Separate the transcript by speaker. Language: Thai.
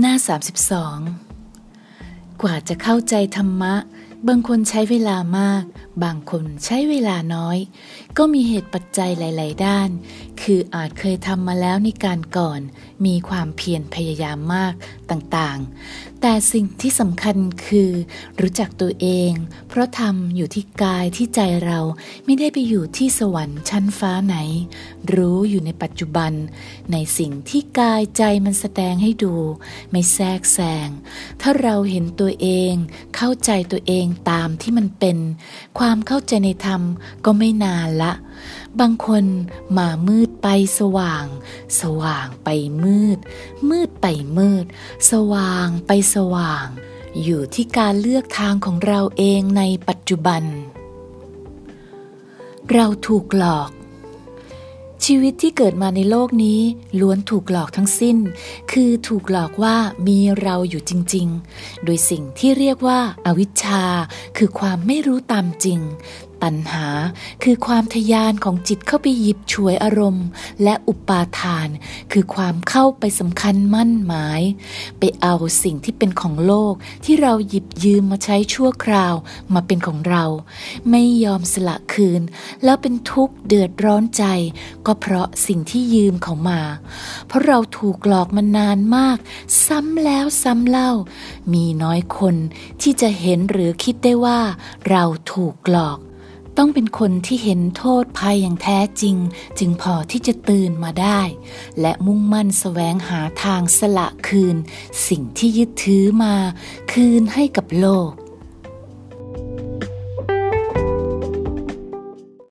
Speaker 1: หน้า 32 กว่าจะเข้าใจธรรมะ บางคนใช้เวลามาก บางคนใช้เวลาน้อย ก็มีเหตุปัจจัยหลาย ๆ ด้าน คืออาจเคยทำมาแล้วในการก่อน มีความเพียรพยายามมากต่าง ๆแต่สิ่งที่สำคัญคือ รู้จักตัวเอง เพราะทำอยู่ที่กายที่ใจเราไม่ได้ไปอยู่ที่สวรรค์ชั้นฟ้าไหน รู้อยู่ในปัจจุบัน ในสิ่งที่กายใจมันแสดงให้ดู ไม่แทรกแซง ถ้าเราเห็นตัวเอง เข้าใจตัวเองตามที่มันเป็น ความเข้าใจในธรรมก็ไม่นานละบางคนมามืดไปสว่าง สว่างไปมืด มืดไปมืด สว่างไปสว่าง อยู่ที่การเลือกทางของเราเองในปัจจุบัน เราถูกหลอก ชีวิตที่เกิดมาในโลกนี้ล้วนถูกหลอกทั้งสิ้น คือถูกหลอกว่ามีเราอยู่จริง ๆ โดยสิ่งที่เรียกว่าอาวิชชา คือความไม่รู้ตามจริง ตัณหาคือความทยานของจิตเข้าไปหยิบฉวยอารมณ์ และอุปาทาน คือความเข้าไปสำคัญมั่นหมาย ไปเอาสิ่งที่เป็นของโลกที่เราหยิบยืมมาใช้ชั่วคราวมาเป็นของเรา ไม่ยอมสละคืน แล้วเป็นทุกข์เดือดร้อนใจ ก็เพราะสิ่งที่ยืมเขามา เพราะเราถูกหลอกมานานมาก ซ้ำแล้วซ้ำเล่า มีน้อยคนที่จะเห็นหรือคิดได้ว่าเราถูกหลอก ต้องเป็นคนที่เห็นโทษภัยอย่างแท้จริง จึงพอที่จะตื่นมาได้ และมุ่งมั่นแสวงหาทางสละคืน สิ่งที่ยึดถือมา คืนให้กับโลก